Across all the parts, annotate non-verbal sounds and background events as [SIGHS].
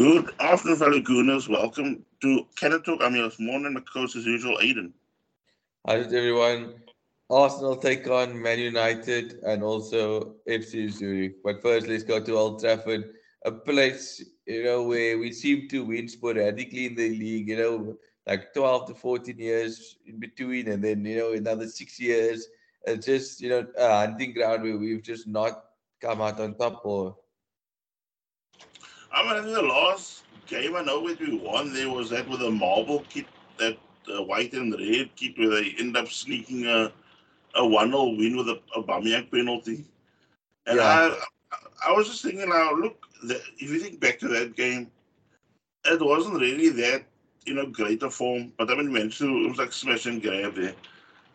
Good afternoon, fellow Gooners. Welcome to Canada Talk. I'm your morning coach as usual, Aiden. Hi, everyone. Arsenal take on Man United and also FC Zurich. But first, let's go to Old Trafford, a place you know where we seem to win sporadically in the league. You know, like 12 to 14 years in between, and then you know another six years. It's just you know a hunting ground where we've just not come out on top. Or I mean, I think the last game I know we won there was that with a marble kit, that uh, white and red kit, where they end up sneaking a a one 0 win with a, Aubameyang penalty. And yeah. I I was just thinking now, look, if you think back to that game, it wasn't really that you know greater form, but I mean, managed to it was like smash and grab there.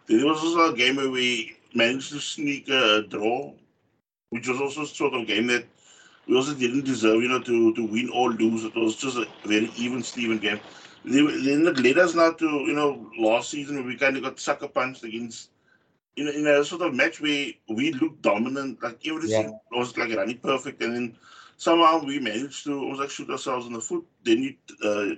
There was also a game where we managed to sneak a draw, which was also sort of a game that we also didn't deserve, you know, to, to win or lose. It was just a very even Steven game. Then it led us now to, you know, last season where we kind of got sucker punched against, you know, in a sort of match where we looked dominant, like everything yeah. was like running perfect, and then somehow we managed to almost like shoot ourselves in the foot. Then you, uh,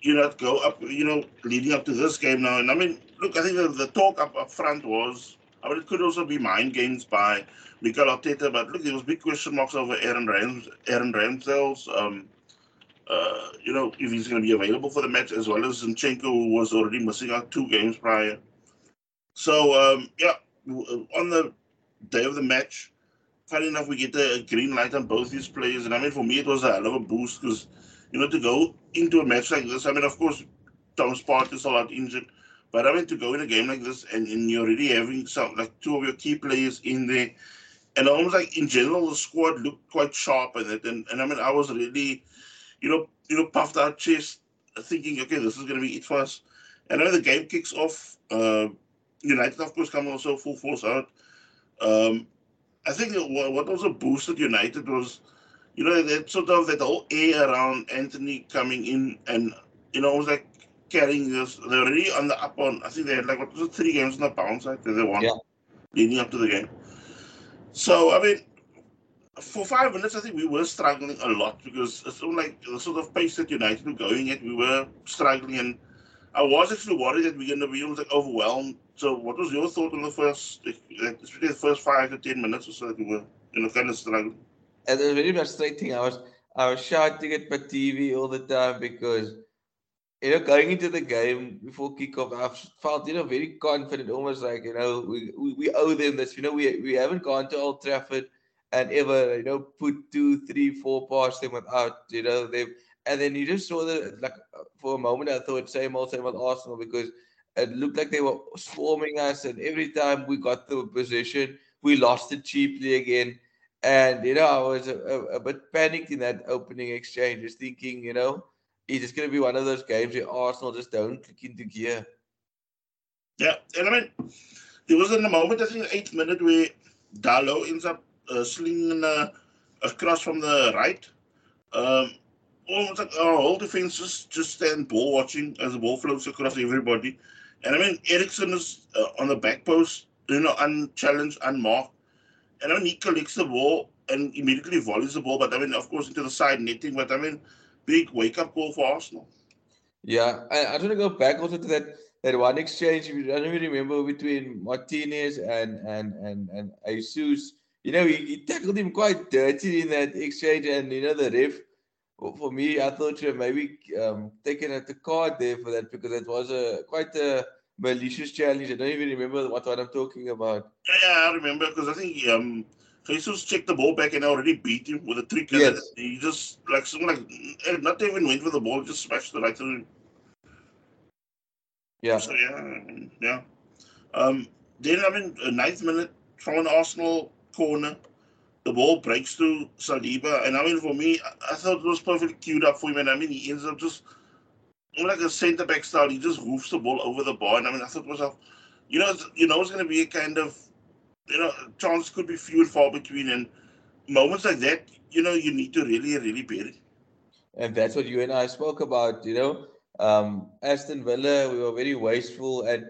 you know, go up, you know, leading up to this game now. And I mean, look, I think the, the talk up, up front was, I mean, it could also be mind games by Mikel Arteta. But look, there was big question marks over Aaron Rams, Aaron Ramsdale's, um, uh, you know, if he's going to be available for the match, as well as Zinchenko, who was already missing out two games prior. So, um, yeah, on the day of the match, funny enough, we get a green light on both these players. And I mean, for me, it was a hell of a boost because, you know, to go into a match like this, I mean, of course, Thomas Partey is a lot injured. But I mean, to go in a game like this and, and you're already having some, like two of your key players in there. And almost like in general the squad looked quite sharp in it and, and I mean I was really you know you know puffed out chest thinking okay this is going to be it for us. And then the game kicks off uh, United of course come also full force out. Um, I think what what also boosted United was you know that sort of that whole air around Antony coming in and you know it was like carrying this they're already on the up on I think they had like what was it three games on the bounce like that they won yeah. leading up to the game so, I mean, for five minutes, I think we were struggling a lot because it's like the sort of pace that United were going at, we were struggling. And I was actually worried that we are going to be like overwhelmed. So, what was your thought on the first, especially the first five to 10 minutes or so that we were, you know, kind of struggling? And it was very frustrating. I was, I was shouting at my TV all the time because you know, going into the game before kickoff, I felt, you know, very confident, almost like, you know, we, we, we owe them this. You know, we, we haven't gone to Old Trafford and ever, you know, put two, three, four past them without, you know, they've, and then you just saw the, like, for a moment, I thought, same old, same old Arsenal, because it looked like they were swarming us. And every time we got the position, we lost it cheaply again. And, you know, I was a, a, a bit panicked in that opening exchange, just thinking, you know, it's just going to be one of those games where Arsenal just don't click into gear. Yeah, and I mean, there was in the moment, I think, eighth minute where Dalot ends up uh, slinging uh, across from the right. Um, almost like our whole defense just, just stand ball watching as the ball flows across everybody. And I mean, Eriksen is uh, on the back post, you know, unchallenged, unmarked. And I mean, he collects the ball and immediately volleys the ball, but I mean, of course, into the side netting. But I mean, big wake up call for Arsenal. Yeah, I, I want to go back also to that that one exchange. I don't even remember between Martinez and and and and Jesus. You know, he, he tackled him quite dirty in that exchange, and you know the ref. For me, I thought you maybe um, taken at the card there for that because it was a quite a malicious challenge. I don't even remember what, what I'm talking about. Yeah, yeah I remember because I think um, Jesus checked the ball back and already beat him with a trick. Yes. He just like someone like eh, not even went for the ball, just smashed the right through him. Yeah. So yeah, yeah. Um, then I mean, a ninth minute from an Arsenal corner, the ball breaks to Saliba, and I mean for me, I, I thought it was perfectly queued up for him, and I mean he ends up just like a centre back style. He just hoofs the ball over the bar, and I mean I thought to myself, you know, you know, it's going to be a kind of you know, chances could be few and far between. And moments like that, you know, you need to really, really bear it. And that's what you and I spoke about, you know. Um, Aston Villa, we were very wasteful, and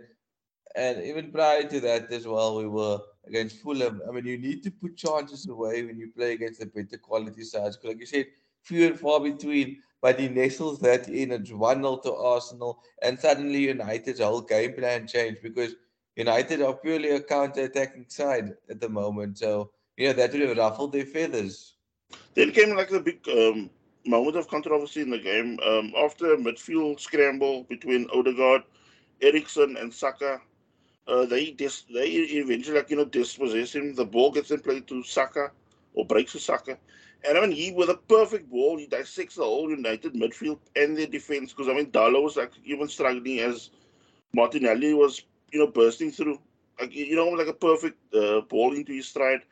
and even prior to that as well, we were against Fulham. I mean, you need to put chances away when you play against the better quality sides. Like you said, few and far between. But he nestles that in. It's 1 0 to Arsenal. And suddenly United's whole game plan changed because United are purely a counter attacking side at the moment. So, you know, that would have ruffled their feathers. Then came like the big um, moment of controversy in the game. Um, after a midfield scramble between Odegaard, Eriksen, and Saka, uh, they dis- they eventually like you know dispossess him. The ball gets in play to Saka or breaks to Saka, and I mean he with a perfect ball he dissects the whole United midfield and their defense because I mean Dalot was like even struggling as Martinelli was you know bursting through like you know like a perfect uh, ball into his stride.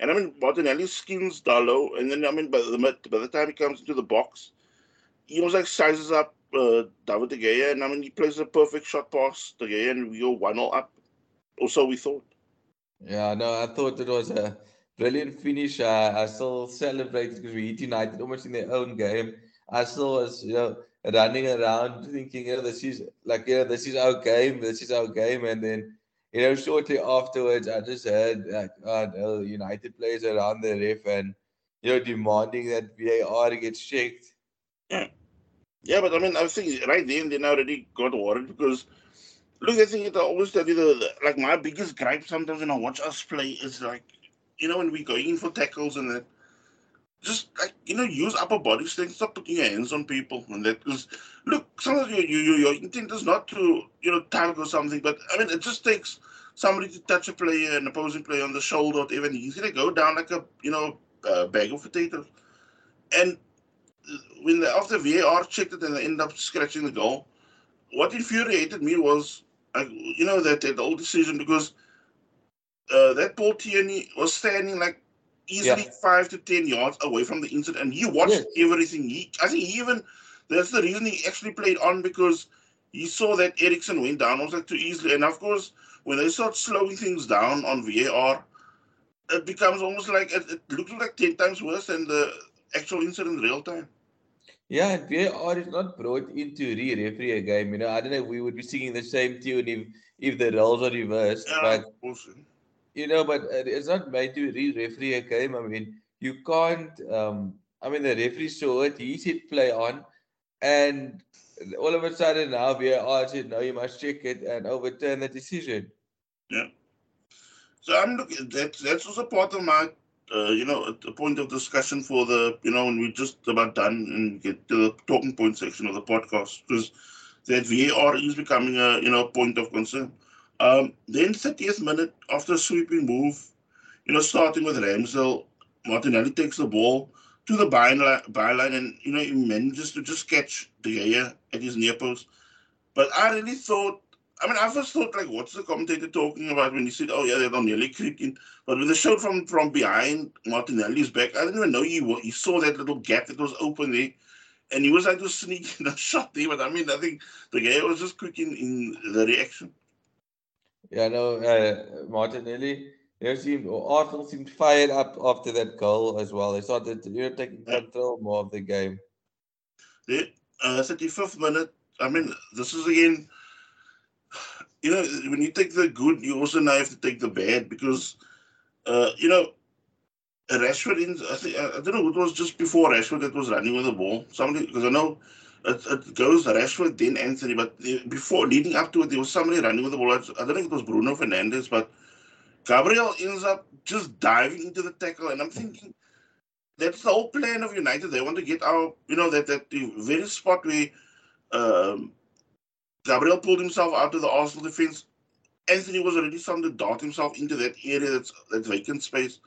And I mean Martinelli skins Dalot, and then I mean by the by the time he comes into the box, he almost like sizes up uh, David De Gea, and I mean he plays a perfect shot pass De Gea, and we go one 0 up. Or so we thought. Yeah, no, I thought it was a brilliant finish. Uh, I still celebrated because we hit United almost in their own game. I still was, you know, running around thinking, you know, this is like, you know, this is our game, this is our game, and then. You know, shortly afterwards, I just heard like, oh no, United players around the ref and you know demanding that VAR gets checked. Yeah, [CLEARS THROAT] yeah, but I mean, I think right then they already got worried because look, I think it always tell you the, the, like my biggest gripe sometimes when I watch us play is like, you know, when we go in for tackles and that, just like you know, use upper body strength. Stop putting your hands on people and that. Because look, sometimes you, you, your intent is not to you know tag or something, but I mean, it just takes somebody to touch a player, an opposing player on the shoulder, or even he's gonna go down like a you know uh, bag of potatoes. And when the, after VAR checked it and they end up scratching the goal, what infuriated me was, uh, you know, that that old decision because uh, that Paul Tierney was standing like easily yeah. five to ten yards away from the incident, and he watched yes. everything. He, I think, he even that's the reason he actually played on because he saw that Eriksen went down was like too easily, and of course, when they start slowing things down on VAR, it becomes almost like it, it looks like ten times worse than the actual incident in real time. Yeah, and VAR is not brought in to re-referee a game. You know, I don't know if we would be singing the same tune if if the roles are reversed. Yeah, but you know, but it's not made to re-referee a game. I mean, you can't. Um, I mean, the referee saw it. He said play on, and all of a sudden now VAR said no, you must check it and overturn the decision. Yeah. So I'm looking. That that's also part of my uh, you know, a, point of discussion for the, you know, when we're just about done and get to the talking point section of the podcast, because that VAR is becoming a, you know, point of concern. Um, then 30th minute after a sweeping move, you know, starting with Ramsdale, Martinelli takes the ball to the byline, and, you know, he manages to just catch De Gea at his near post. But I really thought I mean, I first thought, like, what's the commentator talking about when he said, oh, yeah, they're not nearly creeping. But with the shot from, from behind Martinelli's back, I didn't even know he, he saw that little gap that was open there. And he was like just sneaking [LAUGHS] a shot there. But I mean, I think the guy was just quick in, in the reaction. Yeah, no, uh, Martinelli, they seemed, Arsenal seemed fired up after that goal as well. They started you know, taking control more of the game. The uh, 35th minute, I mean, this is again you know, when you take the good, you also now have to take the bad because, uh, you know, Rashford in, I think, I don't know, it was just before Rashford that was running with the ball. Somebody, because I know it, it goes Rashford, then Antony. but before, leading up to it, there was somebody running with the ball. I don't think it was Bruno Fernandes, but Gabriel ends up just diving into the tackle. And I'm thinking, that's the whole plan of United. They want to get our, you know, that, that very spot where um, Gabriel pulled himself out of the Arsenal defense. Anthony was already starting to dart himself into that area that's that vacant space.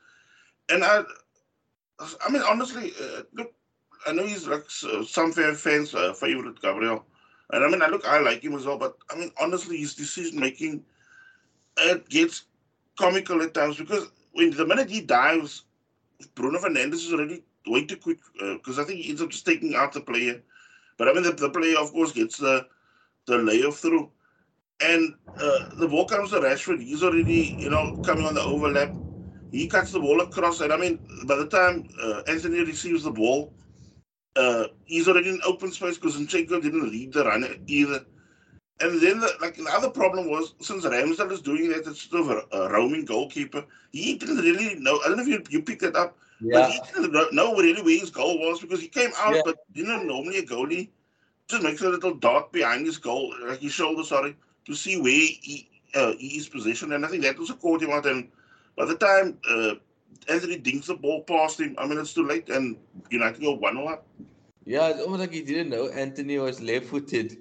And I, I mean, honestly, uh, look, I know he's like some fans' uh, favorite, Gabriel. And I mean, I look, I like him as well. But I mean, honestly, his decision making, it gets comical at times because when the minute he dives, Bruno Fernandes is already way too quick because uh, I think he ends up just taking out the player. But I mean, the, the player, of course, gets the the layoff through. And uh, the ball comes to Rashford. He's already, you know, coming on the overlap. He cuts the ball across. And I mean, by the time uh, Antony receives the ball, uh, he's already in open space because Zinchenko didn't lead the run either. And then, the, like the other problem was, since Ramsdale is doing that, it's sort of a, a roaming goalkeeper. He didn't really know. I don't know if you, you picked that up. Yeah. But he didn't know really where his goal was because he came out, Yeah. but you know, normally a goalie just makes a little dot behind his goal, like his shoulder, sorry, to see where he, uh, he is positioned. And I think that also caught him out. And by the time uh, Antony dinks the ball past him, I mean, it's too late. And United go 1 0 up. Yeah, it's almost like he didn't know Antony was left footed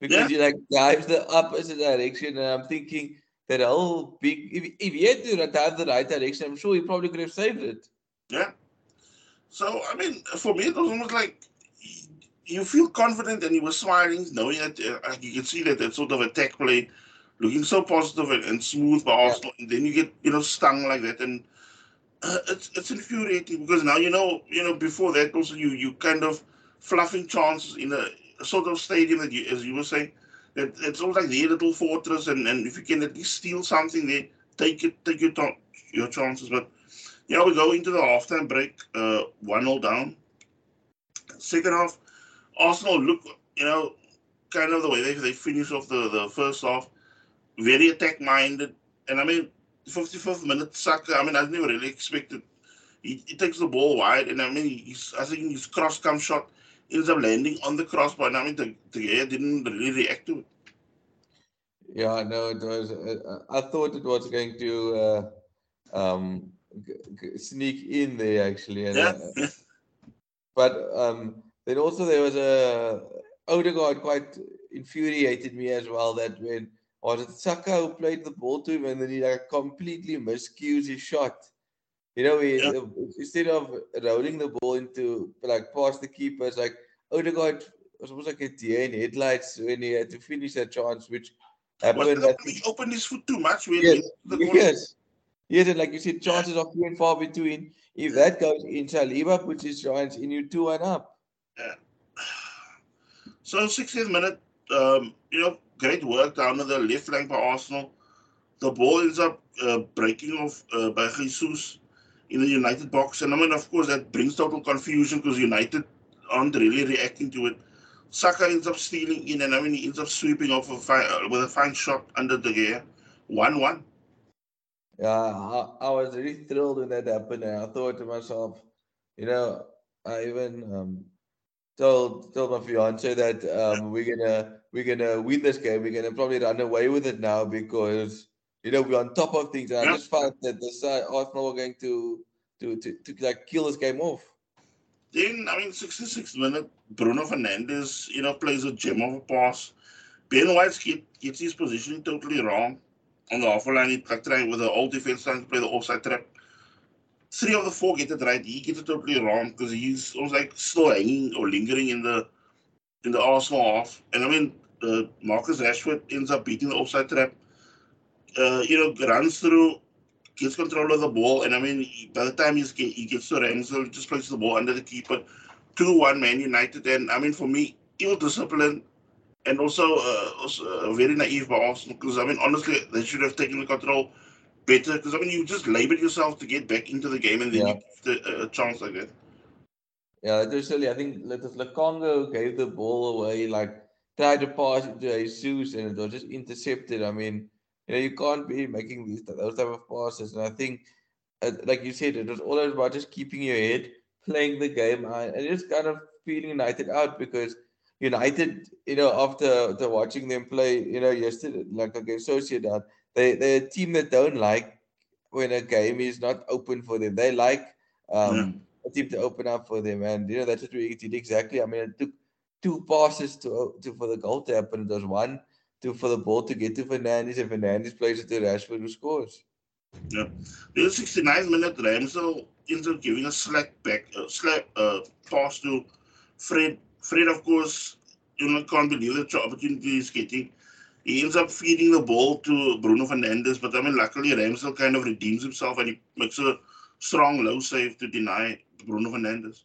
because Yeah. he like dives the opposite direction. And I'm thinking that whole big, if, if he had to dive the right direction, I'm sure he probably could have saved it. Yeah. So, I mean, for me, it was almost like you feel confident and he was smiling, knowing that uh, you can see that that sort of attack play looking so positive and, and smooth by Yeah. Arsenal. And then you get, you know, stung like that. And uh, it's it's infuriating because now, you know, you know, before that also you you kind of fluffing chances in a, sort of stadium that you, as you were saying, that it's almost like their little fortress. And, and if you can at least steal something there, take it, take your, your chances. But yeah, we go into the halftime break, uh, 1 0 down. Second half, Arsenal look, you know, kind of the way they, they finish off the, the first half, very attack minded. And I mean, 55th minute, Saka, I mean, I never really expected. He, he takes the ball wide, and I mean, he's, I think his cross come shot ends up landing on the crossbar. And I mean, the, the didn't really react to it. Yeah, no, it was. Uh, I thought it was going to uh, um, g- g- sneak in there actually. And, Yeah. uh, [LAUGHS] but um, then also there was a Odegaard quite infuriated me as well. That when it Saka who played the ball to him and then he like completely miscues his shot. You know, he, Yeah. instead of rolling the ball into like past the keeper, it's like Odegaard was almost like a deer in headlights when he had to finish that chance, which happened. at he opened his foot too much? When Yes? [LAUGHS] Yes. Yes, and like you said, chances are few and far between. If that goes in, Saliba puts his chance in, you two and up. Yeah. [SIGHS] So 60th minute, um, you know, great work down on the left flank by Arsenal. The ball ends up uh, breaking off uh, by Jesus in the United box. And I mean, of course, that brings total confusion because United aren't really reacting to it. Saka ends up stealing in, and I mean, he ends up sweeping off a fine, uh, with a fine shot under De Gea. 1 1. Yeah, I, I was really thrilled when that happened, and I thought to myself, you know, I even um, told told my fiance that um, we're gonna we're gonna win this game. We're gonna probably run away with it now because you know we're on top of things. And I just felt that the side Arsenal were going to to to, to like kill this game off. Then, I mean, 66 minute, Bruno Fernandes, you know, plays a gem of a pass. Ben White get, gets his position totally wrong on the half line. He trying with the old defense trying to play the offside trap. Three of the four get it right. He gets it totally wrong because he's almost like still hanging or lingering in the in the Arsenal half. And I mean, uh, Marcus Rashford ends up beating the offside trap. Uh, you know, runs through, gets control of the ball, and I mean, he- by the time he's he gets to Ramsdale, he just places the ball under the keeper. 2 1 Man United. And I mean, for me, ill discipline and also, uh, also uh, very naive by Arsenal because I mean, honestly, they should have taken the control better because I mean, you just laboured yourself to get back into the game and then Yeah. you get a, a chance like that. Yeah, silly. I think that was Lokonga gave the ball away, like tried to pass it to Jesus, and it was just intercepted. I mean, you know, you can't be making these those type of passes. And I think, uh, like you said, it was all about just keeping your head, playing the game, uh, and just kind of feeling United out because United, you know, after after watching them play, you know, yesterday, like against Sociedad, they they're a team that don't like when a game is not open for them. They like um a team to open up for them, and you know that's what we did exactly. I mean, it took two passes to to for the goal to happen. It was one to for the ball to get to Fernandes, and Fernandes plays it to Rashford, who scores. Yeah, the 69th minute, Ramsdale ends up giving a slack back, uh, slap uh, pass to Fred. Fred, of course, you know, can't believe the opportunity he's getting. He ends up feeding the ball to Bruno Fernandes, but I mean, luckily Ramsdale kind of redeems himself and he makes a strong low save to deny Bruno Fernandes.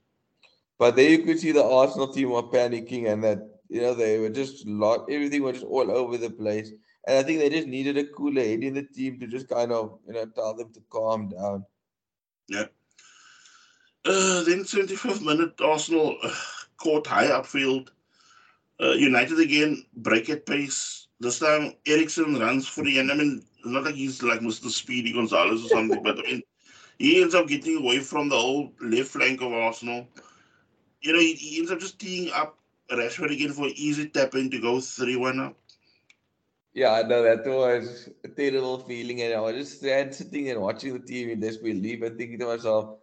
But there you could see the Arsenal team were panicking, and that you know they were just lot everything was just all over the place. And I think they just needed a cooler head in the team to just kind of you know tell them to calm down. Yeah. Uh, then 75th minute, Arsenal uh, caught high upfield. Uh, United again break at pace. this time Eriksen runs free, and I mean, not like he's like Mr. Speedy Gonzalez or something, but I mean, he ends up getting away from the whole left flank of Arsenal. You know, he, he ends up just teeing up Rashford again for an easy tap in to go 3 1 up. Yeah, I know that was a terrible feeling, and I was just stand sitting and watching the TV in disbelief and thinking to myself,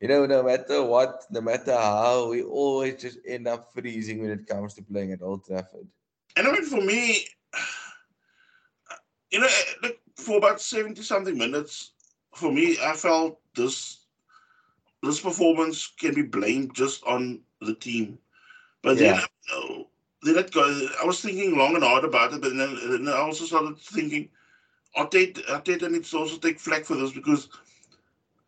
you know, no matter what, no matter how, we always just end up freezing when it comes to playing at Old Trafford. And I mean, for me, [SIGHS] you know, eh, like for about 70 something minutes, for me, I felt this this performance can be blamed just on the team. But yeah. then, then it go, I was thinking long and hard about it, but then, then I also started thinking, Arteta, Arteta needs to also take flack for this because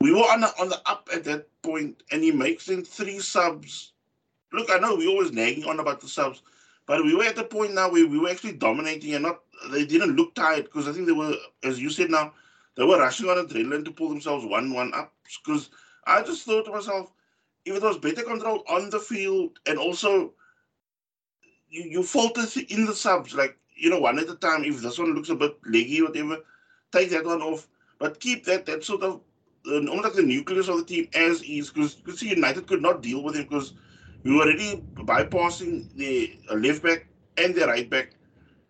we were on the, on the up at that point, and he makes in three subs. Look, I know we always nagging on about the subs, but we were at the point now where we were actually dominating and not. They didn't look tired because I think they were, as you said now, they were rushing on adrenaline to pull themselves one-one up. Because I just thought to myself, if it was better control on the field and also you, you falter in the subs, like you know, one at a time. If this one looks a bit leggy, whatever, take that one off. But keep that that sort of uh, almost like the nucleus of the team as is, because because United could not deal with him because we were already bypassing the uh, left back and the right back.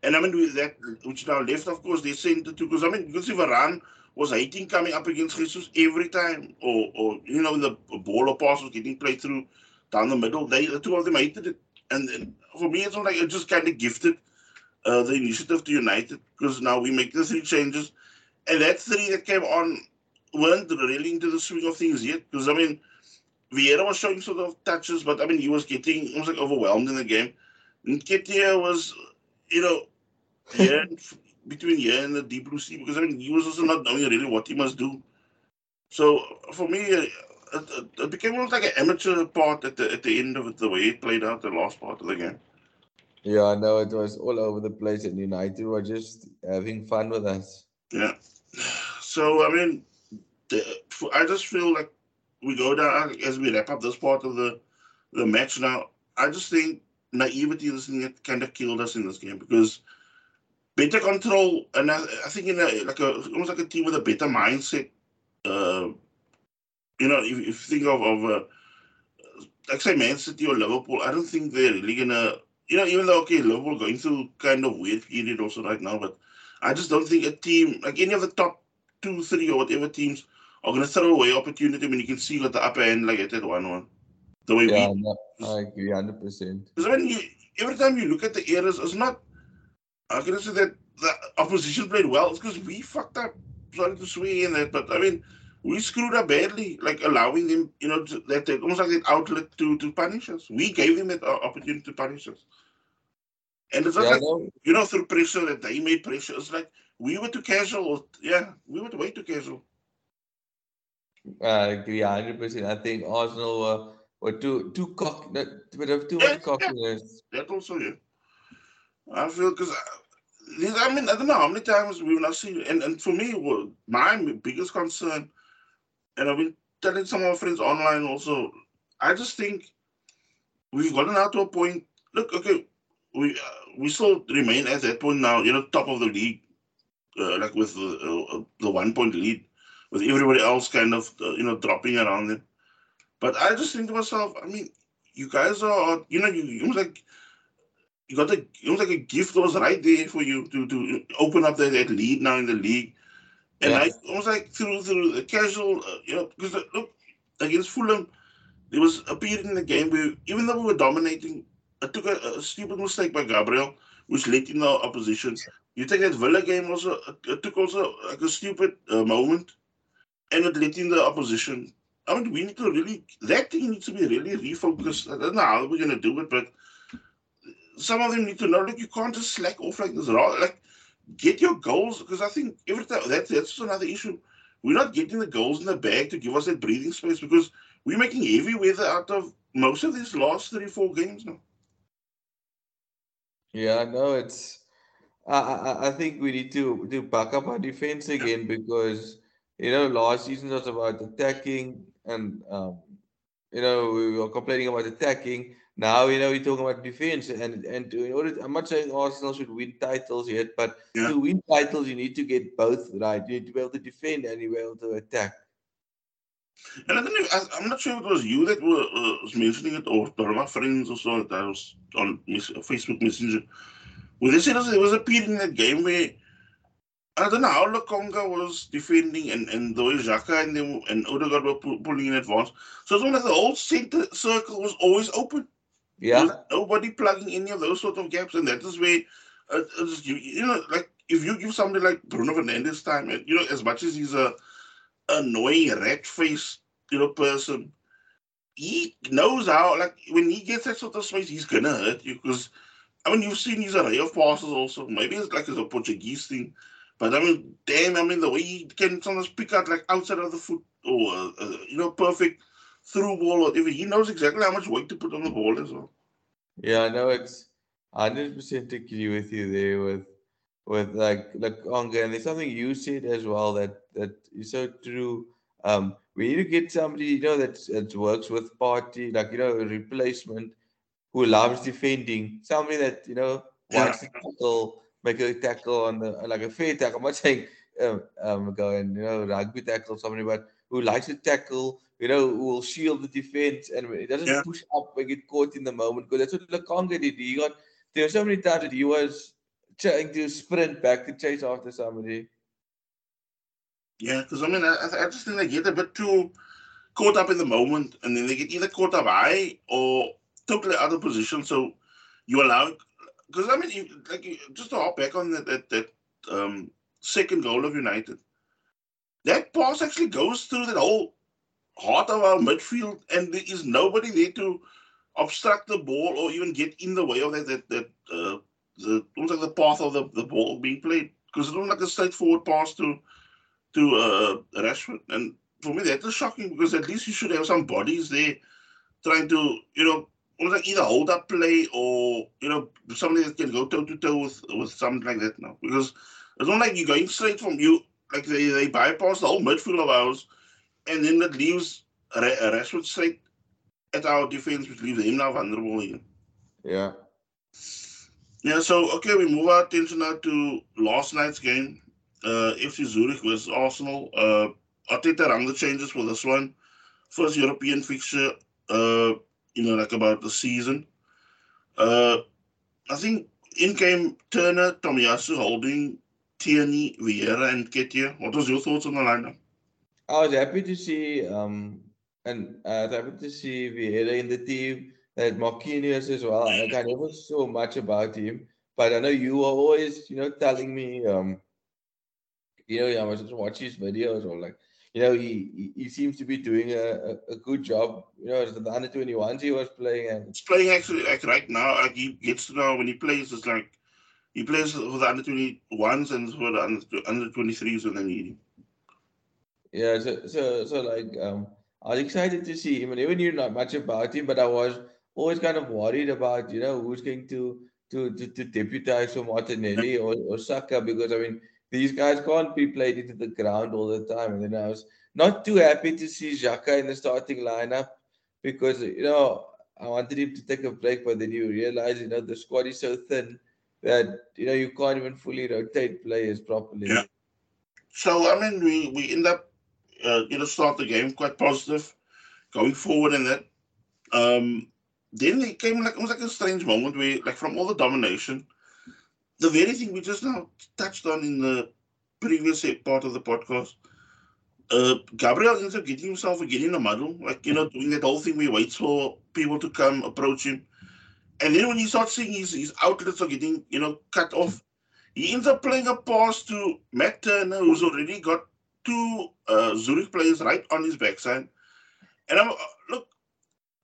And I mean, with that, which now left, of course, they sent it to, because I mean, you can see Varane was hating coming up against Jesus every time, or, or you know, the ball or pass was getting played through down the middle. They, the two of them hated it. And, and for me, it's not like it just kind of gifted uh, the initiative to United because now we make the three changes. And that three that came on weren't really into the swing of things yet. Because, I mean, Vieira was showing sort of touches, but I mean, he was getting almost like overwhelmed in the game. Nketiah was, you know, [LAUGHS] here between here and the deep blue sea because I mean, he was also not knowing really what he must do. So for me, uh, it, it, it became almost like an amateur part at the at the end of it, the way it played out the last part of the game. Yeah, I know it was all over the place, and United were just having fun with us. Yeah. So I mean, the, I just feel like we go down as we wrap up this part of the the match now. I just think naivety is kind of killed us in this game because better control, and I, I think in a like a almost like a team with a better mindset. Uh, you know, if, if you think of of uh, like say Man City or Liverpool, I don't think they're really gonna. You know, even though okay, Liverpool going through kind of weird period also right now, but I just don't think a team like any of the top two, three, or whatever teams are going to throw away opportunity when you can see what the upper end like at that one one. The way yeah, we, no, I agree, hundred percent. Because when you every time you look at the errors, it's not. I can say that the opposition played well. It's because we fucked up. Sorry to swear in that, but I mean, we screwed up badly, like allowing them, you know, to, that almost like that outlet to to punish us. We gave them that uh, opportunity to punish us. And it's not yeah, like, no. you know, through pressure that they made pressure. It's like we were too casual. Yeah, we were way too casual. I agree, hundred percent. I think Arsenal were, were too too cock, bit of too much cockiness. Yeah. That also, yeah. I feel because uh, I mean I don't know how many times we've not seen, and and for me, well, my biggest concern, and I've been telling some of my friends online also. I just think we've gotten out to a point. Look, okay, we uh, we still remain at that point now. You know, top of the league, uh, like with the, uh, the one point lead with everybody else kind of uh, you know dropping around them. But I just think to myself, I mean, you guys are you know you, you like you got a it like a gift was right there for you to to open up that, that lead now in the league. And yeah. I almost like through through the casual, uh, you know, because uh, look against Fulham, there was a period in the game where even though we were dominating, I took a, a stupid mistake by Gabriel, which led in the opposition. You take that Villa game also, it took also like a stupid uh, moment and it letting the opposition. I mean, we need to really, that thing needs to be really refocused. I don't know how we're going to do it, but some of them need to know, look, you can't just slack off like this. at all. Like, get your goals, because I think every time, that's, that's another issue. We're not getting the goals in the bag to give us that breathing space because we're making heavy weather out of most of these last three, four games now. Yeah, no, it's. I, I, I think we need to to back up our defense again because you know, last season was about attacking and um, you know, we were complaining about attacking. Now, you know, we're talking about defense. And and in order, to, I'm not saying Arsenal should win titles yet, but yeah. to win titles, you need to get both right. You need to be able to defend and you be able to attack. And I don't know, I, am not sure if it was you that were, uh, was mentioning it or one of my friends or so that I was on Facebook Messenger. Well, they said there was a period in that game where I don't know how Lokonga was defending and, and the way Xhaka and them and Odegaard were pu- pulling in advance. So it's almost like the whole center circle was always open. Yeah. Nobody plugging any of those sort of gaps. And that is where, uh, you, you know, like if you give somebody like Bruno Fernandes time, you know, as much as he's a annoying rat face, you know, person, he knows how, like, when he gets that sort of space, he's going to hurt you because, I mean, you've seen his array of passes also. Maybe it's like it's a Portuguese thing but I mean, damn, I mean, the way he can sometimes pick out like outside of the foot or, uh, uh, you know, perfect through ball or whatever, he knows exactly how much weight to put on the ball as well. Yeah, I know it's 100% agree with you there with with like like Onga. And there's something you said as well that that is so true. Um, we need to get somebody, you know, that, that works with Partey, like, you know, a replacement who loves defending, somebody that, you know, wants yeah. to tackle make a tackle on the like a fair tackle. I'm not saying um, um go and you know rugby tackle somebody, but who likes to tackle, you know, who will shield the defense and it doesn't yeah. push up and get caught in the moment. Because that's what Lokonga did. He got there were so many times that he was trying to sprint back to chase after somebody. Yeah, because I mean, I, I just think they get a bit too caught up in the moment, and then they get either caught up high or totally out of position. So you allow because I mean, like just to hop back on that that, that um, second goal of United, that pass actually goes through that whole heart of our midfield, and there is nobody there to obstruct the ball or even get in the way of that that that uh, the almost like the path of the, the ball being played. Because it looks like a straightforward pass to to uh, Rashford, and for me that is shocking because at least you should have some bodies there trying to you know like either hold up play or you know somebody that can go toe to toe with with something like that now because it's not like you're going straight from you like they, they bypass the whole midfield of ours and then that leaves a Rashford straight at our defense which leaves him now vulnerable again. Yeah. Yeah, so okay, we move our attention now to last night's game. Uh FC Zurich versus Arsenal. Uh Arteta rang the changes for this one. First European fixture. Uh you know, like about the season. Uh, I think in came Turner, Tomiyasu, Holding, Tierney, Vieira, and Nketiah. What was your thoughts on the lineup? I was happy to see, um, and I was happy to see Vieira in the team. That Marquinhos as well. Like, I never saw much about him, but I know you were always, you know, telling me, um, you know, I was just watch his videos or like you know, he, he seems to be doing a, a, good job. You know, the under 21s he was playing. And... He's playing actually like right now. Like he gets to know when he plays, it's like he plays for the under 21s and for the under, under 23s when they need him. Yeah, so, so, so like, um, I was excited to see him. I never knew not much about him, but I was always kind of worried about, you know, who's going to to, to, to deputize for Martinelli or, or Saka because, I mean, these guys can't be played into the ground all the time. And then I was not too happy to see Xhaka in the starting lineup because, you know, I wanted him to take a break, but then you realize, you know, the squad is so thin that, you know, you can't even fully rotate players properly. Yeah. So, I mean, we, we end up, uh, you know, start the game quite positive going forward in that. Um, then it came like, it was like a strange moment where, like, from all the domination, the very thing we just now touched on in the previous part of the podcast, uh, Gabriel ends up getting himself again in a muddle, like, you know, doing that whole thing where he waits for people to come approach him. And then when he starts seeing his, his outlets are getting, you know, cut off, he ends up playing a pass to Matt Turner, who's already got two uh, Zurich players right on his backside. And I'm, uh, look,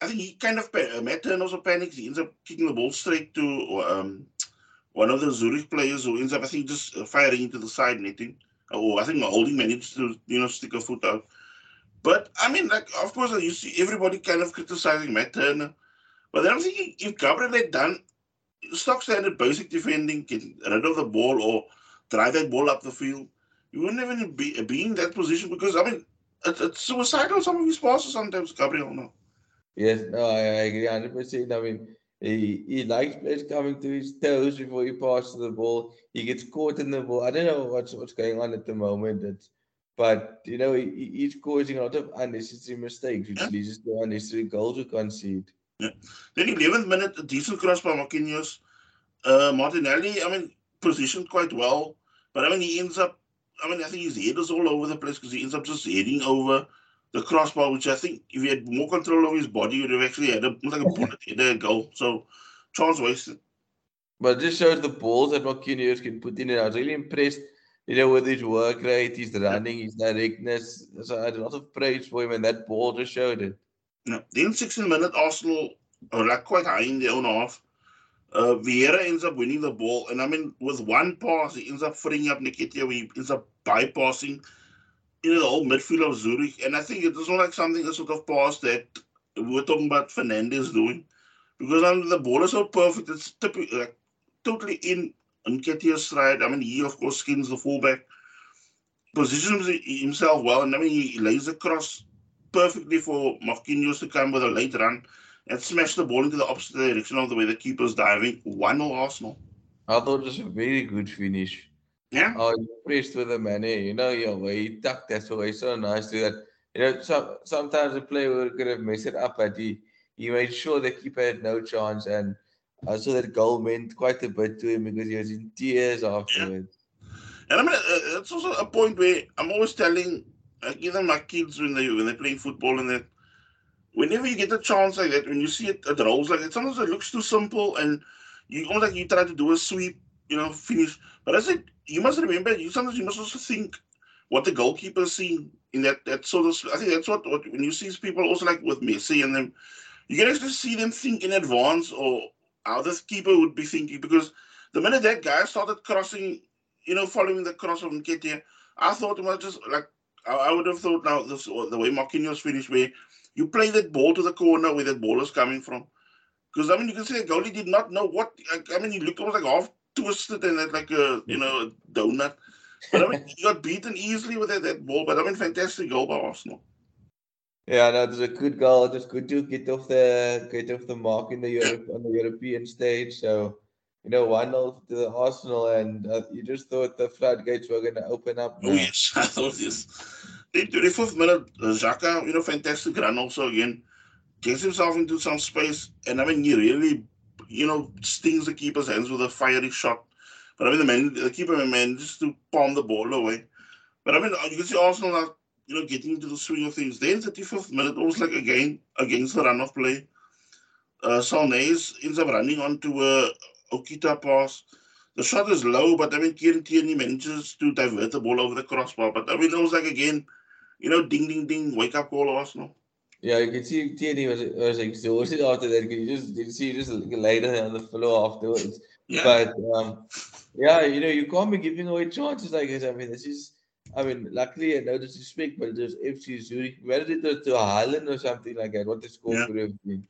I think he kind of, uh, Matt Turner also panics. He ends up kicking the ball straight to um, one of the Zurich players who ends up, I think, just uh, firing into the side netting. Or I think Holding managed to, you know, stick a foot out. But I mean, like, of course, you see everybody kind of criticizing Matt Turner. But then I'm thinking if Gabriel had done stock standard basic defending, get rid of the ball or drive that ball up the field, you wouldn't even be, be in that position because, I mean, it's, it's suicidal, some of his passes sometimes, Gabriel. No. Yes, no, I, I agree 100%. I mean, he, he likes players coming to his toes before he passes the ball. He gets caught in the ball. I don't know what's what's going on at the moment. It's, but you know, he, he's causing a lot of unnecessary mistakes, which Yeah. leads to unnecessary goals to concede. Yeah. Then 11th minute, a decent cross by Marquinhos. Uh, Martinelli, I mean, positioned quite well, but I mean, he ends up, I mean, I think his head is all over the place because he ends up just heading over the crossbar, which I think if he had more control over his body, he would have actually had a, like a [LAUGHS] bullet header goal. So, chance wasted. But it just shows the balls that Marquinhos can put in. And I was really impressed, you know, with his work rate, his running, his directness. So I had a lot of praise for him, and that ball just showed it. Yeah. Then 16 minute, Arsenal are like quite high in their own half. Uh, Vieira ends up winning the ball, and I mean, with one pass, he ends up freeing up Nketiah. He ends up bypassing, you know, the whole midfield of Zurich. And I think it was not like something a sort of pass that we were talking about Fernandes doing, because I the ball is so perfect. It's typically like totally in Nketiah's stride. I mean, he of course skins the fullback, positions himself well, and I mean, he lays across perfectly for Marquinhos to come with a late run and smash the ball into the opposite direction of the way the keeper's diving. 1 0 Arsenal. I thought it was a very good finish. Yeah. I was impressed with the man. eh, You know, yeah, way he tucked that away so nice to that. You know, some, sometimes a player could have messed it up, but he, he made sure the keeper had no chance. And I saw that goal meant quite a bit to him because he was in tears afterwards. And I mean, uh, it's also a point where I'm always telling, like, even my kids when they when they're playing football and that, whenever you get a chance like that, when you see it, it rolls like that, sometimes it looks too simple and you almost like you try to do a sweep, you know, finish. But I said, you must remember, you sometimes you must also think what the goalkeeper's seeing in that that sort of. I think that's what, what when you see people also like with Messi and them, you can actually see them think in advance or how this keeper would be thinking because the minute that guy started crossing you know, following the cross of Nketiah, I thought it was just like I, would have thought now this the way Marquinhos finished, where you play that ball to the corner where that ball is coming from. Because I mean, you can see the goalie did not know what. I mean, he looked almost like half twisted and like a you know a donut. But I mean, [LAUGHS] he got beaten easily with that, that ball. But I mean, fantastic goal by Arsenal. Yeah, no, it was a good goal. It was good to get off the get off the mark in the Europe on the European stage. So, you know, one 0 to the Arsenal, and uh, you just thought the floodgates were going to open up. Oh yes, [LAUGHS] I thought yes. The 25th minute, Xhaka, you know, fantastic run also again. Gets himself into some space, and I mean, he really, you know, stings the keeper's hands with a fiery shot. But I mean, the man, the keeper manages to palm the ball away. But I mean, you can see Arsenal now, you know, getting into the swing of things. Then 35th minute, almost like again against the run of play. Uh, Selnæs ends up running onto a Okita pass. The shot is low, but I mean, Kieran Tierney manages to divert the ball over the crossbar. But I mean, it was like again, you know, ding, ding, ding, wake up call, Arsenal. Yeah, you can see Tierney was was exhausted after that. You just you see he just laid on the floor afterwards. Yeah. But um, yeah, you know, you can't be giving away chances like this. I mean, this is, I mean, luckily, no disrespect, but just FC Zurich. Did it to Haaland or something like that? What the score Yeah. could have been.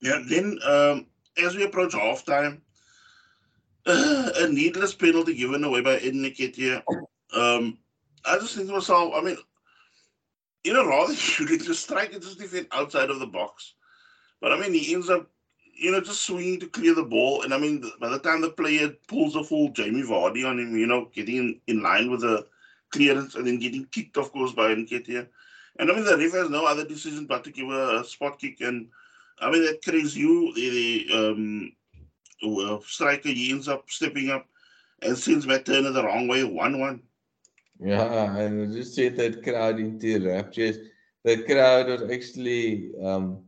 Yeah, then um, as we approach halftime, uh, [SIGHS] a needless penalty given away by Ed Nketiah. Um, I just think to myself, I mean, you know, rather [LAUGHS] just strike it just defend outside of the box. But I mean, he ends up, you know, just swinging to clear the ball. And I mean, by the time the player pulls a full Jamie Vardy on him, you know, getting in, in line with the clearance and then getting kicked, of course, by Nketiah. And I mean, the ref has no other decision but to give a, a spot kick. And I mean, that creates you, the, the um, striker, he ends up stepping up and sends Matt Turner the wrong way, 1 1. Yeah, and I just set that crowd into raptures. The crowd was actually, um,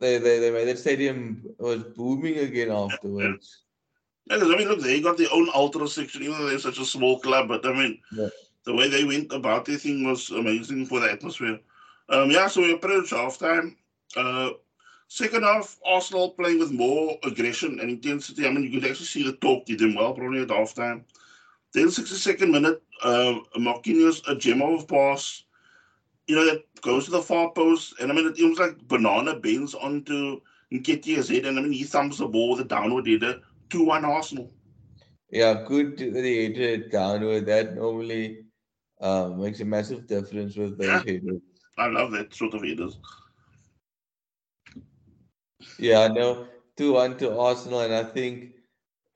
they, they, they made the stadium was booming again afterwards. Yeah, I mean, look, they got their own ultra section, even though they're such a small club. But I mean, Yeah. the way they went about their thing was amazing for the atmosphere. Um, yeah, so we approach halftime. Uh, second half, Arsenal playing with more aggression and intensity. I mean, you could actually see the talk did them well, probably at halftime. Then, 62nd minute, um, Marquinhos, a gem of a pass, you know, that goes to the far post. And I mean, it, was like banana bends onto Nketiah's head. And I mean, he thumps the ball with a downward header. 2 1 Arsenal. Yeah, good to that he hit downward. That normally uh, makes a massive difference with those Yeah. headers. I love that sort of headers. Yeah, no, 2 1 to Arsenal. And I think,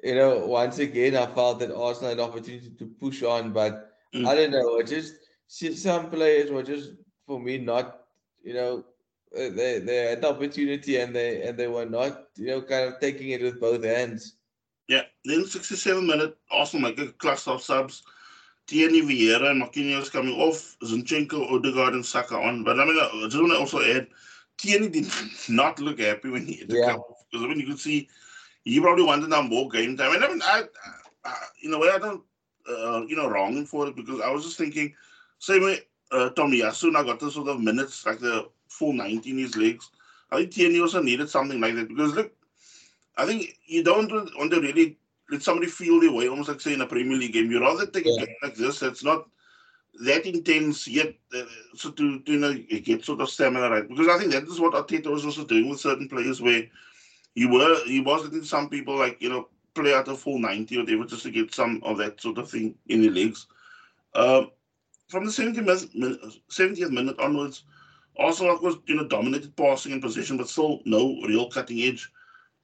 you know, once again, I felt that Arsenal had an opportunity to push on, but mm. I don't know. It just some players were just, for me, not, you know, uh, they they had the opportunity and they and they were not, you know, kind of taking it with both hands. Yeah, then 67 minute Arsenal make a cluster of subs. Tierney Vieira and Marquinhos coming off, Zinchenko, Odegaard, and Saka on. But I mean, I just want to also add, Tierney did [LAUGHS] not look happy when he had to yeah. come off because I mean, you could see he probably wanted now more game time. And I mean, I, I in a way, I don't, uh, you know, wrong him for it because I was just thinking, same way uh, Tomiyasu now got the sort of minutes, like the full 90 in his legs. I think Tierney also needed something like that because look, I think you don't want to really let somebody feel their way, almost like say in a Premier League game. You rather take yeah. a game like this that's not that intense yet, uh, so to, to you know get sort of stamina right. Because I think that is what Arteta was also doing with certain players, where he were he was letting some people like you know play out a full ninety or whatever just to get some of that sort of thing in the legs. Um, from the 70th minute, 70th minute onwards, Arsenal was you know dominated passing and position, but still no real cutting edge.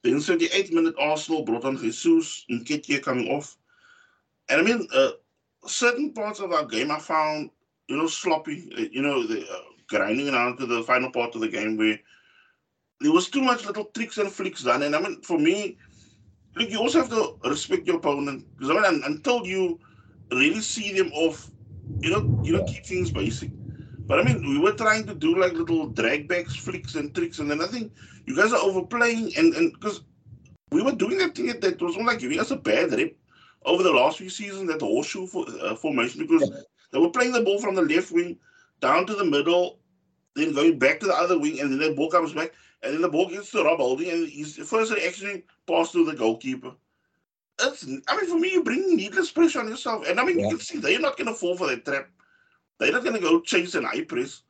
Then, in the 78th minute, Arsenal brought on Jesus and Nketiah coming off. And I mean, uh, certain parts of our game I found, you know, sloppy, uh, you know, the, uh, grinding around to the final part of the game where there was too much little tricks and flicks done. And I mean, for me, look, you also have to respect your opponent because I mean, until you really see them off, you know, you know, keep things basic. But I mean, we were trying to do like little dragbacks, flicks, and tricks, and then I think you guys are overplaying. And and because we were doing that thing that was like giving us a bad rep over the last few seasons, that horseshoe for, uh, formation, because they were playing the ball from the left wing down to the middle, then going back to the other wing, and then the ball comes back, and then the ball gets to Rob Holding, and he's first reaction pass to the goalkeeper. It's, I mean, for me, you bring needless pressure on yourself, and I mean, yeah. you can see they're not going to fall for that trap. They're not going to go chase an high press.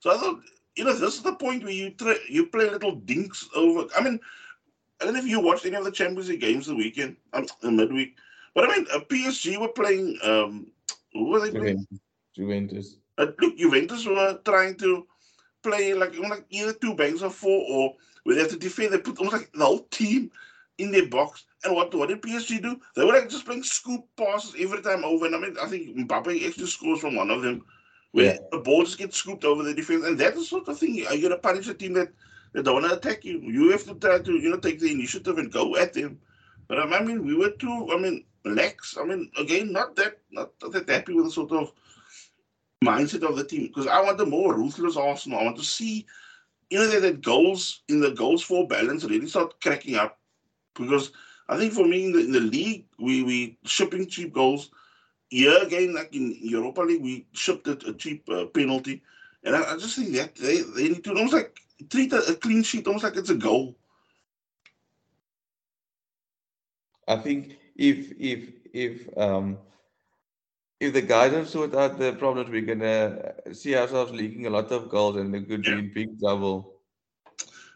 So I thought, you know, this is the point where you tra- you play little dinks over. I mean, I don't know if you watched any of the Champions League games the weekend, um, the midweek, but I mean, uh, PSG were playing. Um, who were they playing? Juventus. Uh, look, Juventus were trying to play like, like either two banks or four or where they have to defend. They put almost like the whole team in their box. And what, what did PSG do? They were like just playing scoop passes every time over. And I mean, I think Mbappe actually scores from one of them where yeah. the ball just gets scooped over the defense. And that is the sort of thing. you're you going to punish a team that, that don't want to attack you? You have to try to, you know, take the initiative and go at them. But um, I mean, we were too, I mean, lax. I mean, again, not that, not that happy with the sort of mindset of the team because I want a more ruthless Arsenal. I want to see, you know, that, that goals in the goals for balance really start cracking up because I think for me in the, in the league, we we shipping cheap goals. Here again, like in Europa League, we shipped a, a cheap uh, penalty, and I, I, just think that they, they need to almost like treat a, a clean sheet almost like it's a goal. I think if if if um if the guidance sort out the problems, we're gonna see ourselves leaking a lot of goals and we could be in big trouble.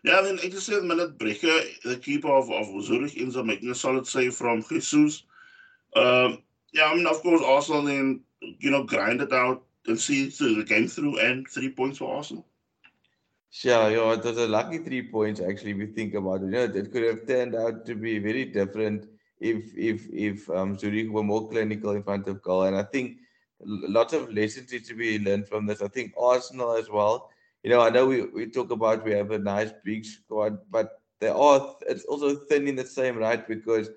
Yeah, then 87 minute breaker, the keeper of, of Zurich ends up making a solid save from Jesus. Um, yeah, I mean, of course, Arsenal then, you know, grind it out and see the game through and three points for Arsenal. Sure, yeah, it was a lucky three points actually. If you think about it, you know, it could have turned out to be very different if if if um, Zurich were more clinical in front of goal. And I think lots of lessons need to be learned from this. I think Arsenal as well you know, I know we, we talk about we have a nice big squad, but they are it's also thin in the same right because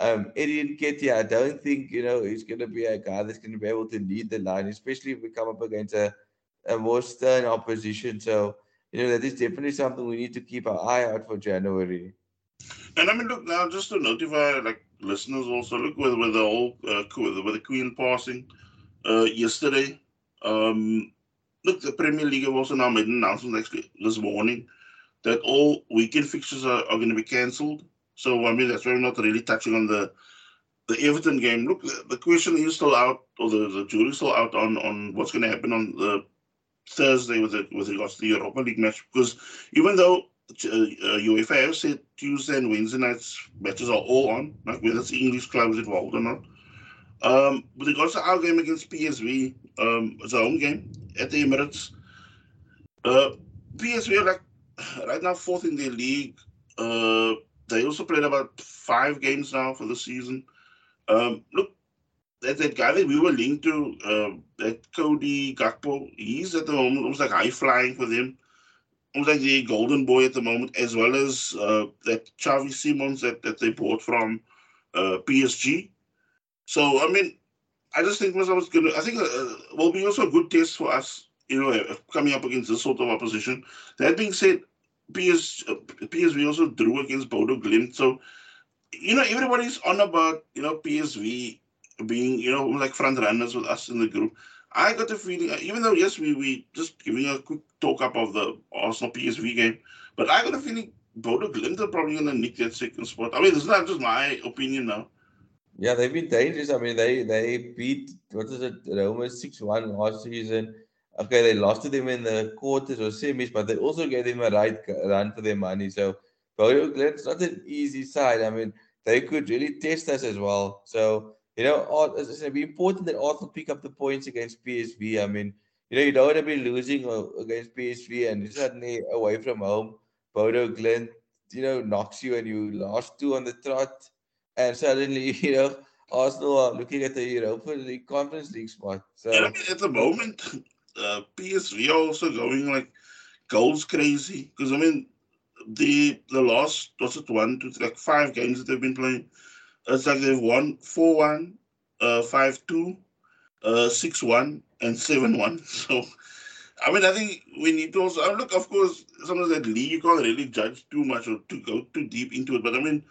um Eddie Nketiah, I don't think, you know, he's gonna be a guy that's gonna be able to lead the line, especially if we come up against a, a more stern opposition. So, you know, that is definitely something we need to keep our eye out for January. And I mean, look now, just to notify like listeners also, look with with the whole uh, with the Queen passing uh, yesterday. Um, look, the Premier League have also now made an announcement this morning that all weekend fixtures are, are going to be cancelled. So I mean that's why we're not really touching on the the Everton game. Look, the, the question is still out, or the, the jury's still out on on what's going to happen on the Thursday with it with regards to the Europa League match. Because even though UEFA have said Tuesday and Wednesday nights matches are all on, like whether it's English clubs involved or not. Um, with regards to our game against PSV, um, it's a home game at the Emirates. Uh, PSV are like right now fourth in the league. Uh, they also played about five games now for the season. Um, look, that, that guy that we were linked to, uh, that Cody Gakpo, he's at the moment almost like high flying for them. Like the golden boy at the moment, as well as uh, that Xavi Simons that, that they bought from uh, PSG. So, I mean, I just think myself is going to, I think uh, will be also a good test for us, you know, uh, coming up against this sort of opposition. That being said, PS, uh, PSV also drew against Bodo Glimt. So, you know, everybody's on about, you know, PSV being, you know, like front runners with us in the group. I got the feeling, uh, even though, yes, we, we just giving a quick talk up of the Arsenal PSV game, but I got a feeling Bodo Glimt are probably going to nick that second spot. I mean, it's not just my opinion now. Yeah, they've been dangerous. I mean, they they beat what is it, Roma six one last season. Okay, they lost to them in the quarters or semis, but they also gave them a right run for their money. So, Bodo Glimt's not an easy side. I mean, they could really test us as well. So, you know, it's be important that Arsenal pick up the points against PSV. I mean, you know, you don't want to be losing against PSV and suddenly away from home, Bodo Glimt, you know, knocks you and you lost two on the trot and suddenly, [LAUGHS] you know, Arsenal are looking at the Europa League Conference League spot. So I mean, at the moment, uh, PSV are also going like goals crazy because I mean, the the last what's it one to like five games that they've been playing, it's like they've won four one, uh, five two, uh, six one, and seven one. [LAUGHS] So. I mean, I think we need to also look. Of course, sometimes that league you can't really judge too much or to go too deep into it. But I mean,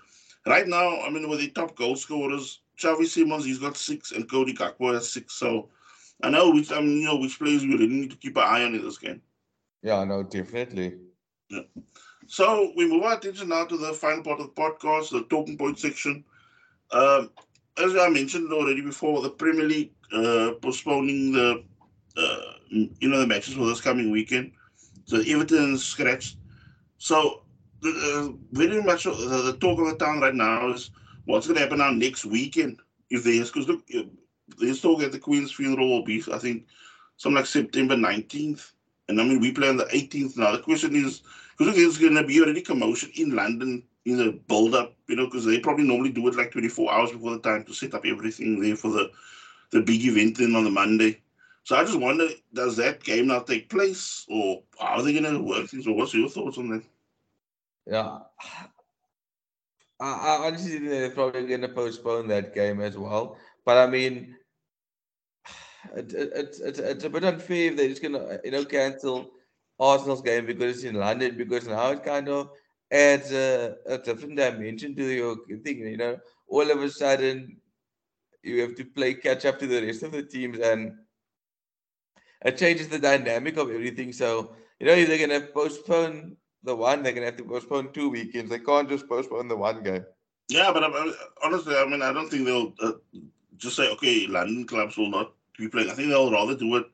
right now, I mean, with the top goal scorers, Xavi Simons, he's got six, and Cody Gakpo has six. So I know which, I mean, you know, which players we really need to keep an eye on in this game. Yeah, no, definitely. Yeah. So we move our attention now to the final part of the podcast, the talking point section. Um, as I mentioned already before, the Premier League uh, postponing the, uh, you know, the matches for this coming weekend. So Everton scratched. So uh, very much uh, the talk of the town right now is what's going to happen now next weekend if there's because look there's talk at the Queen's funeral will be I think something like September 19th and I mean we play on the 18th now the question is because there's going to be already commotion in London in the build up you know because they probably normally do it like 24 hours before the time to set up everything there for the the big event then on the Monday so I just wonder does that game now take place or how are they going to work things or what's your thoughts on that yeah. [SIGHS] I, I honestly think they're probably going to postpone that game as well. But I mean, [SIGHS] it, it, it's it's a bit unfair if they're just going to you know cancel Arsenal's game because it's in London because now it kind of adds a, a different dimension to your thing. You know, all of a sudden you have to play catch up to the rest of the teams and it changes the dynamic of everything. So you know, if they're going to postpone the one, they're going to have to postpone two weekends. They can't just postpone the one game. Yeah, but I, honestly, I mean, I don't think they'll uh, just say, okay, London clubs will not be playing. I think they'll rather do it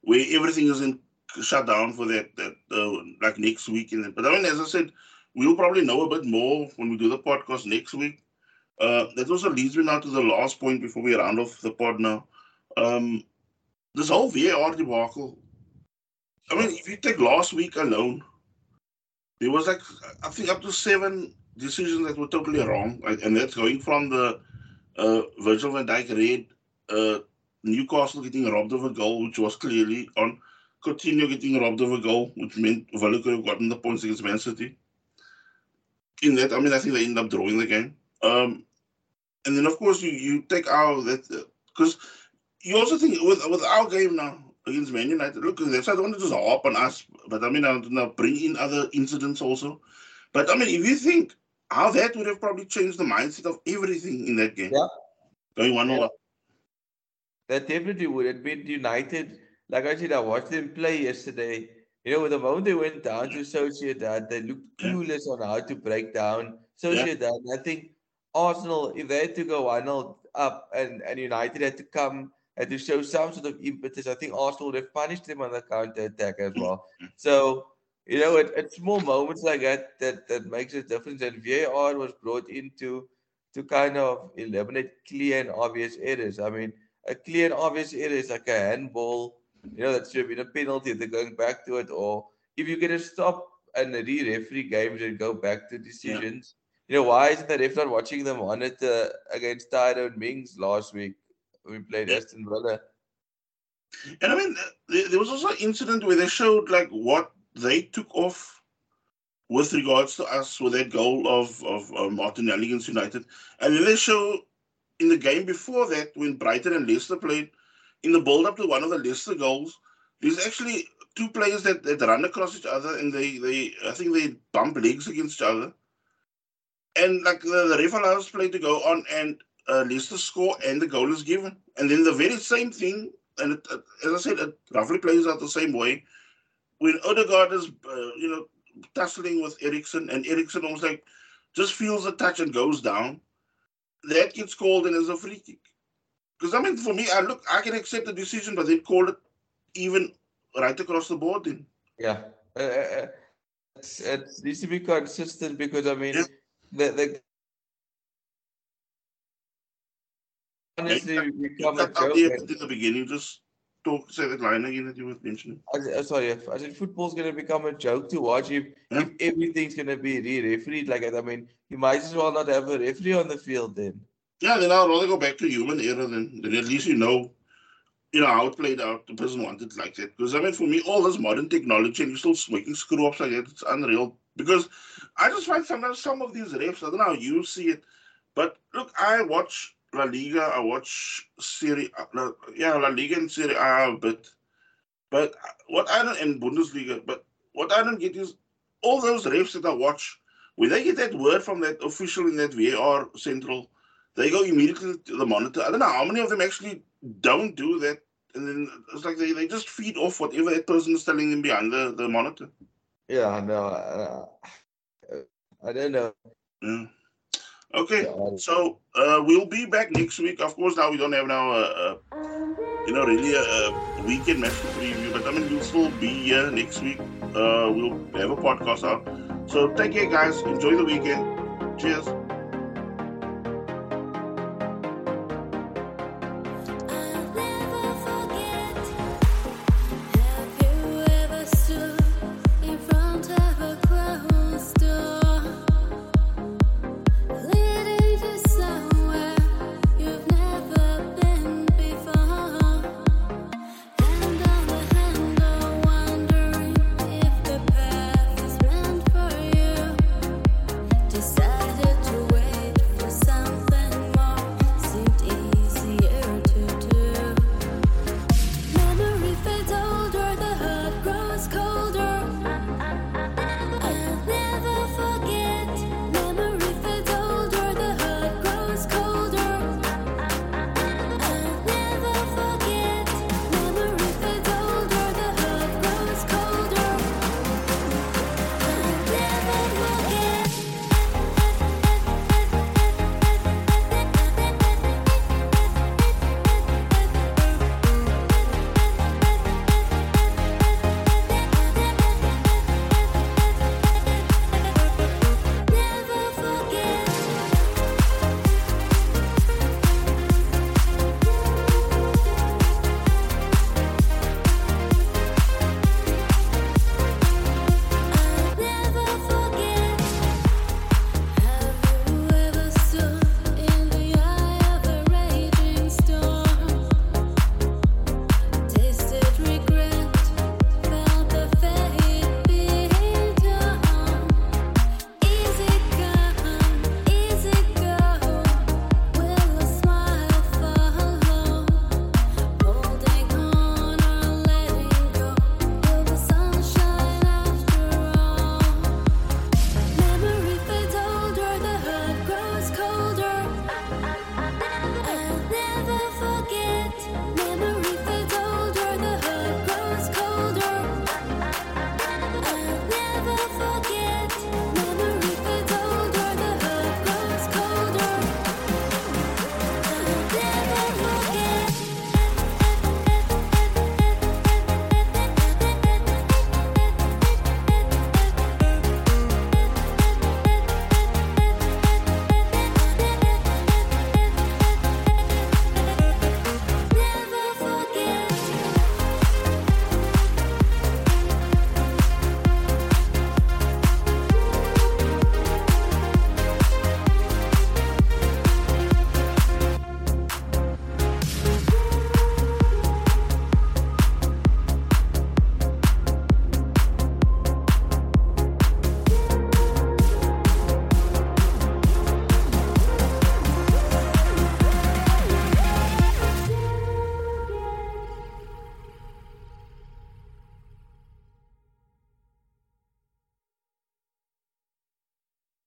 where everything is in shut down for that that uh, like next week. But I mean, as I said, we'll probably know a bit more when we do the podcast next week. Uh, that also leads me now to the last point before we round off the pod now. Um, this whole VAR debacle. I mean, if you take last week alone, there was like I think up to seven decisions that were totally wrong, and that's going from the uh, Virgil van Dijk red, uh, Newcastle getting robbed of a goal, which was clearly on. Coutinho getting robbed of a goal, which meant Villa could have gotten the points against Man City. In that, I mean, I think they end up drawing the game. Um, and then, of course, you, you take out that because uh, you also think with with our game now, against Man United. Look, they said I don't want to just harp on us, but I mean, I to bring in other incidents also. But I mean, if you think how that would have probably changed the mindset of everything in that game. Yeah. Going one yeah. over. That definitely would. have been United, like I said, I watched them play yesterday. You know, with the moment they went down to Sociedad, they looked clueless on how to break down Sociedad. Yeah. I think Arsenal, if they had to go 1 up and, and United had to come and to show some sort of impetus. I think Arsenal would have punished them on the counter attack as well. [LAUGHS] So, you know, it, it's small moments like that that, that makes a difference. And VAR was brought into to kind of eliminate clear and obvious errors. I mean, a clear and obvious error is like a handball, you know, that should have been a penalty. They're going back to it. Or if you're going to stop and re-referee games and go back to decisions. Yeah. You know, why isn't the ref not watching them monitor against Tyrone Mings last week? We played yeah. Aston Villa. And I mean, there was also an incident where they showed like what they took off with regards to us with that goal of of uh, Martinelli against United, and then they show in the game before that when Brighton and Leicester played, in the build up to one of the Leicester goals, there's actually two players that, that run across each other and they, they I think they bump legs against each other. And like the, the ref allows play to go on and uh, Leicester score and the goal is given. And then the very same thing, and it, as I said, it roughly plays out the same way. When Odegaard is, uh, you know, tussling with Eriksen and Eriksen almost like just feels the touch and goes down, that gets called and as a free kick. Because I mean, for me, I look, I can accept the decision, but they call it even right across the board. Then, yeah, uh, uh, uh it's, it needs to be consistent because I mean, yeah. the the honestly yeah, become a joke. In the beginning, just talk say that line again that you were mentioning. I, sorry, I said football's going to become a joke to watch if, yeah. if everything's going to be re-refereed like that. I mean, you might as well not have a referee on the field then. Yeah, then I'd rather go back to human error than, then at least you know, you know how it played out. The person wanted like that. Because I mean, for me, all this modern technology and you're still making screw ups like that, it's unreal. Because I just find sometimes some of these refs, I don't know how you see it, but look, I watch La Liga, I watch Serie, A, yeah, La Liga and Serie A bit, but what I don't in Bundesliga, but what I don't get is all those refs that I watch, when they get that word from that official in that VAR central they go immediately to the monitor. I don't know how many of them actually don't do that. And then it's like they, they just feed off whatever that person is telling them behind the, the monitor. Yeah, no, uh, I don't know. Yeah. Okay, yeah, so uh, we'll be back next week. Of course, now we don't have now, uh, uh, you know, really a, a weekend match preview, but I mean, we'll still be here next week. Uh, we'll have a podcast out. So take care, guys. Enjoy the weekend. Cheers.